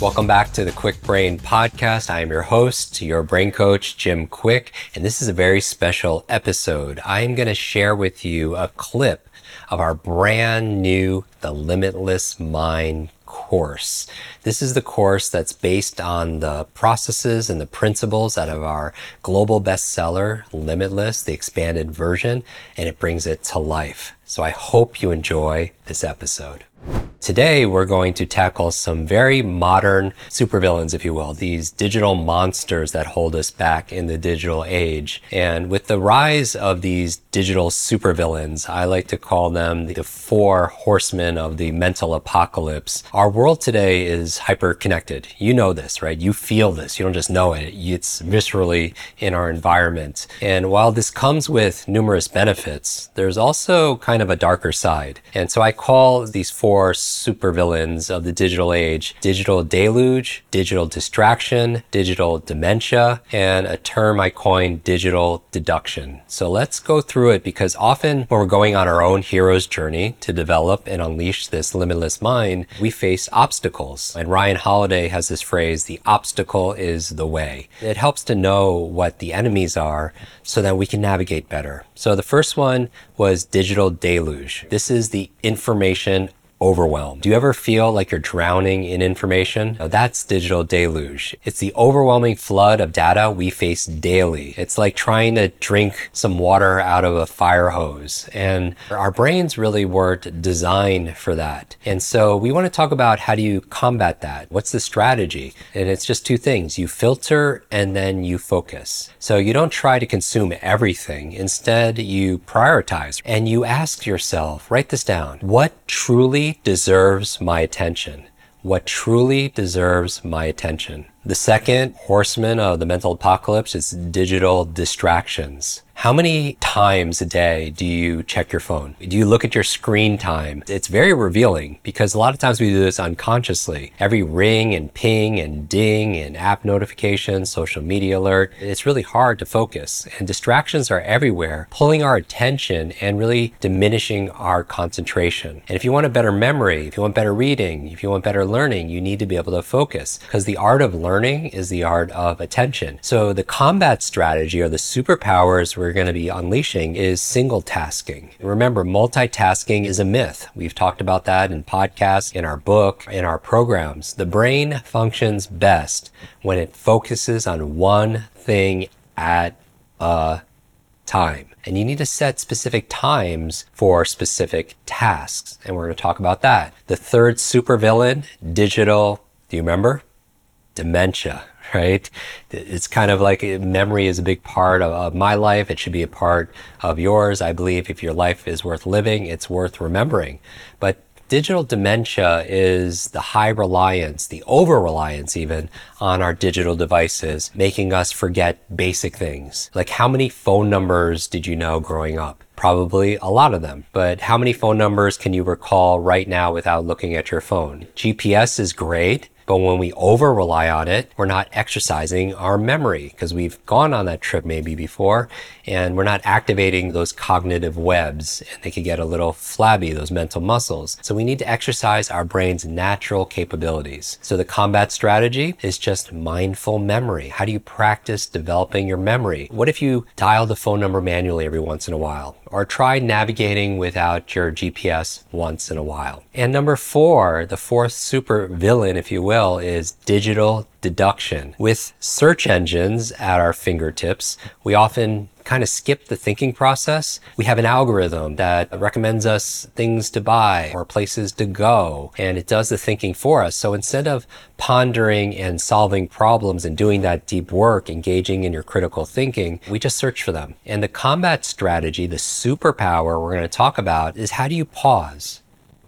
Welcome back to the Kwik Brain Podcast. I am your host, your brain coach, Jim Kwik, and this is a very special episode. I am going to share with you a clip of our brand new The Limitless Mind course. This is the course that's based on the processes and the principles out of our global bestseller, Limitless, the expanded version, and it brings it to life. So I hope you enjoy this episode. Today, we're going to tackle some very modern supervillains, if you will, these digital monsters that hold us back in the digital age. And with the rise of these digital supervillains, I like to call them the four horsemen of the mental apocalypse. Our world today is hyper connected. You know this, right? You feel this. You don't just know it. It's viscerally in our environment. And while this comes with numerous benefits, there's also kind of a darker side. And so I call these four supervillains of the digital age digital deluge, digital distraction, digital dementia, and a term I coined digital deduction. So let's go through it because often when we're going on our own hero's journey to develop and unleash this limitless mind, we face obstacles. And Ryan Holiday has this phrase the obstacle is the way. It helps to know what the enemies are so that we can navigate better. So the first one was digital deluge. This is the information overwhelmed. Do you ever feel like you're drowning in information? Now, that's digital deluge. It's the overwhelming flood of data we face daily. It's like trying to drink some water out of a fire hose. And our brains really weren't designed for that. And so we want to talk about how do you combat that? What's the strategy? And it's just two things. You filter and then you focus. So you don't try to consume everything. Instead, you prioritize and you ask yourself, write this down. What truly deserves my attention? What truly deserves my attention? The second horseman of the mental apocalypse is digital distractions. How many times a day do you check your phone? Do you look at your screen time? It's very revealing because a lot of times we do this unconsciously. Every ring and ping and ding and app notification, social media alert, it's really hard to focus. And distractions are everywhere, pulling our attention and really diminishing our concentration. And if you want a better memory, if you want better reading, if you want better learning, you need to be able to focus because the art of learning is the art of attention. So the combat strategy or the superpowers we're we're going to be unleashing is single tasking. Remember, multitasking is a myth. We've talked about that in podcasts, in our book, in our programs. The brain functions best when it focuses on one thing at a time. And you need to set specific times for specific tasks. And we're going to talk about that. The third supervillain, digital, do you remember? Dementia right? It's kind of like uh, memory is a big part of, of, my life. It should be a part of yours. I believe if your life is worth living, it's worth remembering. But digital dementia is the high reliance, the over reliance even on our digital devices, making us forget basic things. Like how many phone numbers did you know growing up? Probably a lot of them. But how many phone numbers can you recall right now without looking at your phone? GPS is great but when we over rely on it, we're not exercising our memory because we've gone on that trip maybe before and we're not activating those cognitive webs and they can get a little flabby, those mental muscles. So we need to exercise our brain's natural capabilities. So the combat strategy is just mindful memory. How do you practice developing your memory? What if you dial the phone number manually every once in a while? Or try navigating without your GPS once in a while. And number four, the fourth super villain, if you will, is digital deduction. With search engines at our fingertips, we often kind of skip the thinking process. We have an algorithm that recommends us things to buy or places to go, and it does the thinking for us. So instead of pondering and solving problems and doing that deep work, engaging in your critical thinking, we just search for them. And the combat strategy, the superpower we're going to talk about is how do you pause?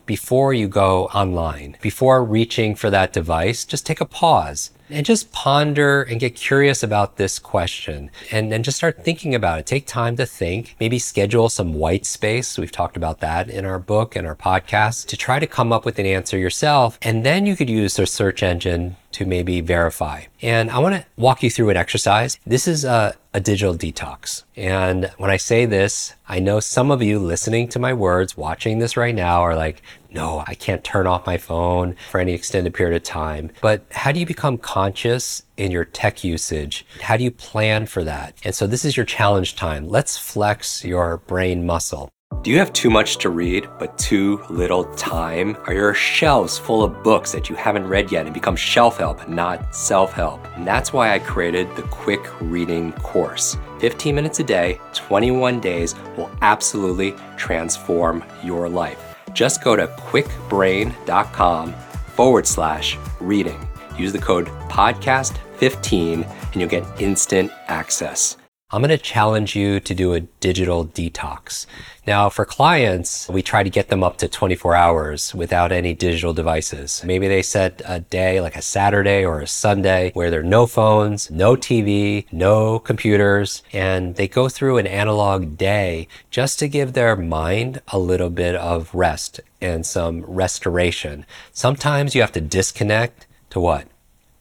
before you go online, before reaching for that device, just take a pause and just ponder and get curious about this question and then just start thinking about it. Take time to think, maybe schedule some white space. We've talked about that in our book and our podcast to try to come up with an answer yourself. And then you could use the search engine to maybe verify. And I want to walk you through an exercise. This is a, a, digital detox. And when I say this, I know some of you listening to my words, watching this right now, are like, no, I can't turn off my phone for any extended period of time. But how do you become conscious in your tech usage? How do you plan for that? And so this is your challenge time. Let's flex your brain muscle. Do you have too much to read, but too little time? Are your shelves full of books that you haven't read yet and become shelf help, not self help? And that's why I created the Kwik Reading course. 15 minutes a day, 21 days will absolutely transform your life. Just go to kwikbrain.com forward slash reading. Use the code podcast15 and you'll get instant access. I'm going to challenge you to do a digital detox. Now, for clients, we try to get them up to 24 hours without any digital devices. Maybe they set a day like a Saturday or a Sunday where there are no phones, no TV, no computers, and they go through an analog day just to give their mind a little bit of rest and some restoration. Sometimes you have to disconnect to what?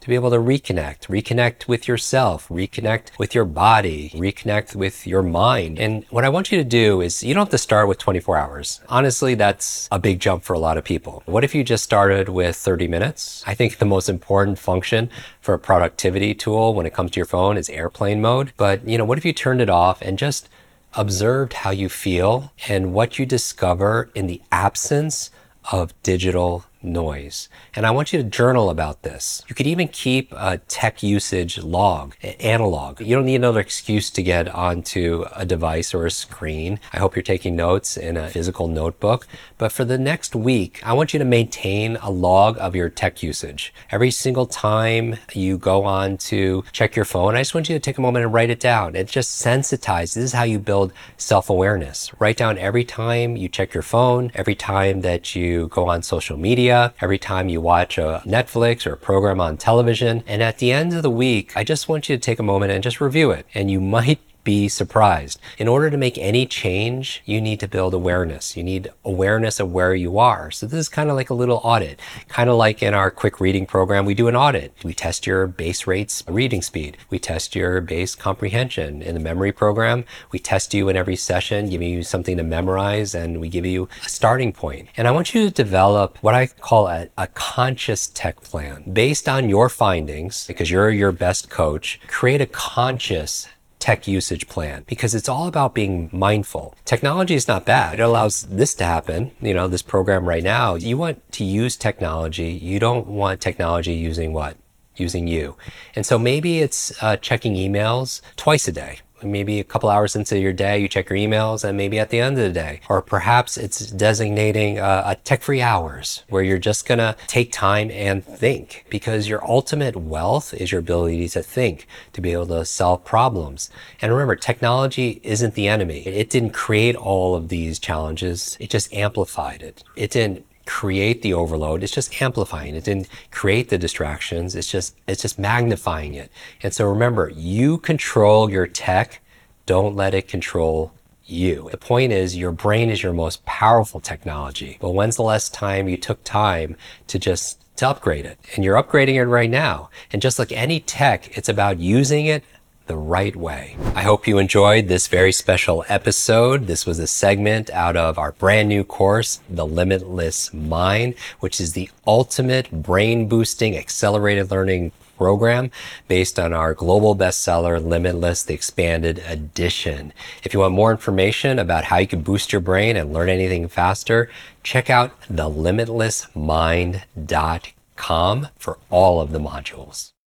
To be able to reconnect, reconnect with yourself, reconnect with your body, reconnect with your mind. And what I want you to do is you don't have to start with 24 hours. Honestly, that's a big jump for a lot of people. What if you just started with 30 minutes? I think the most important function for a productivity tool when it comes to your phone is airplane mode. But, you know, what if you turned it off and just observed how you feel and what you discover in the absence of digital noise. And I want you to journal about this. You could even keep a tech usage log, analog. You don't need another excuse to get onto a device or a screen. I hope you're taking notes in a physical notebook. But for the next week, I want you to maintain a log of your tech usage. Every single time you go on to check your phone, I just want you to take a moment and write it down. It just sensitizes. This is how you build self-awareness. Write down every time you check your phone, every time that you go on social media, media, every time you watch a Netflix or a program on television. And at the end of the week, I just want you to take a moment and just review it. And you might be surprised. In order to make any change, you need to build awareness. You need awareness of where you are. So this is kind of like a little audit. Kind of like in our Kwik Reading program, we do an audit. We test your base rates reading speed. We test your base comprehension. In the memory program, we test you in every session, giving you something to memorize, and we give you a starting point. And I want you to develop what I call a, a conscious tech plan. Based on your findings, because you're your best coach, create a conscious tech usage plan because it's all about being mindful. Technology is not bad. It allows this to happen, you know, this program right now. You want to use technology. You don't want technology using what? Using you. And so maybe it's uh, checking emails twice a day maybe a couple hours into your day, you check your emails, and maybe at the end of the day. Or perhaps it's designating a, a tech free hours where you're just going to take time and think because your ultimate wealth is your ability to think, to be able to solve problems. And remember, technology isn't the enemy. It didn't create all of these challenges, it just amplified it. It didn't create the overload. It's just amplifying. It didn't create the distractions. It's just it's just magnifying it. And so remember you control your tech. Don't let it control you. The point is your brain is your most powerful technology. But when's the last time you took time to just to upgrade it? And you're upgrading it right now. And just like any tech it's about using it the right way. I hope you enjoyed this very special episode. This was a segment out of our brand new course, The Limitless Mind, which is the ultimate brain boosting accelerated learning program based on our global bestseller, Limitless, the expanded edition. If you want more information about how you can boost your brain and learn anything faster, check out thelimitlessmind.com for all of the modules.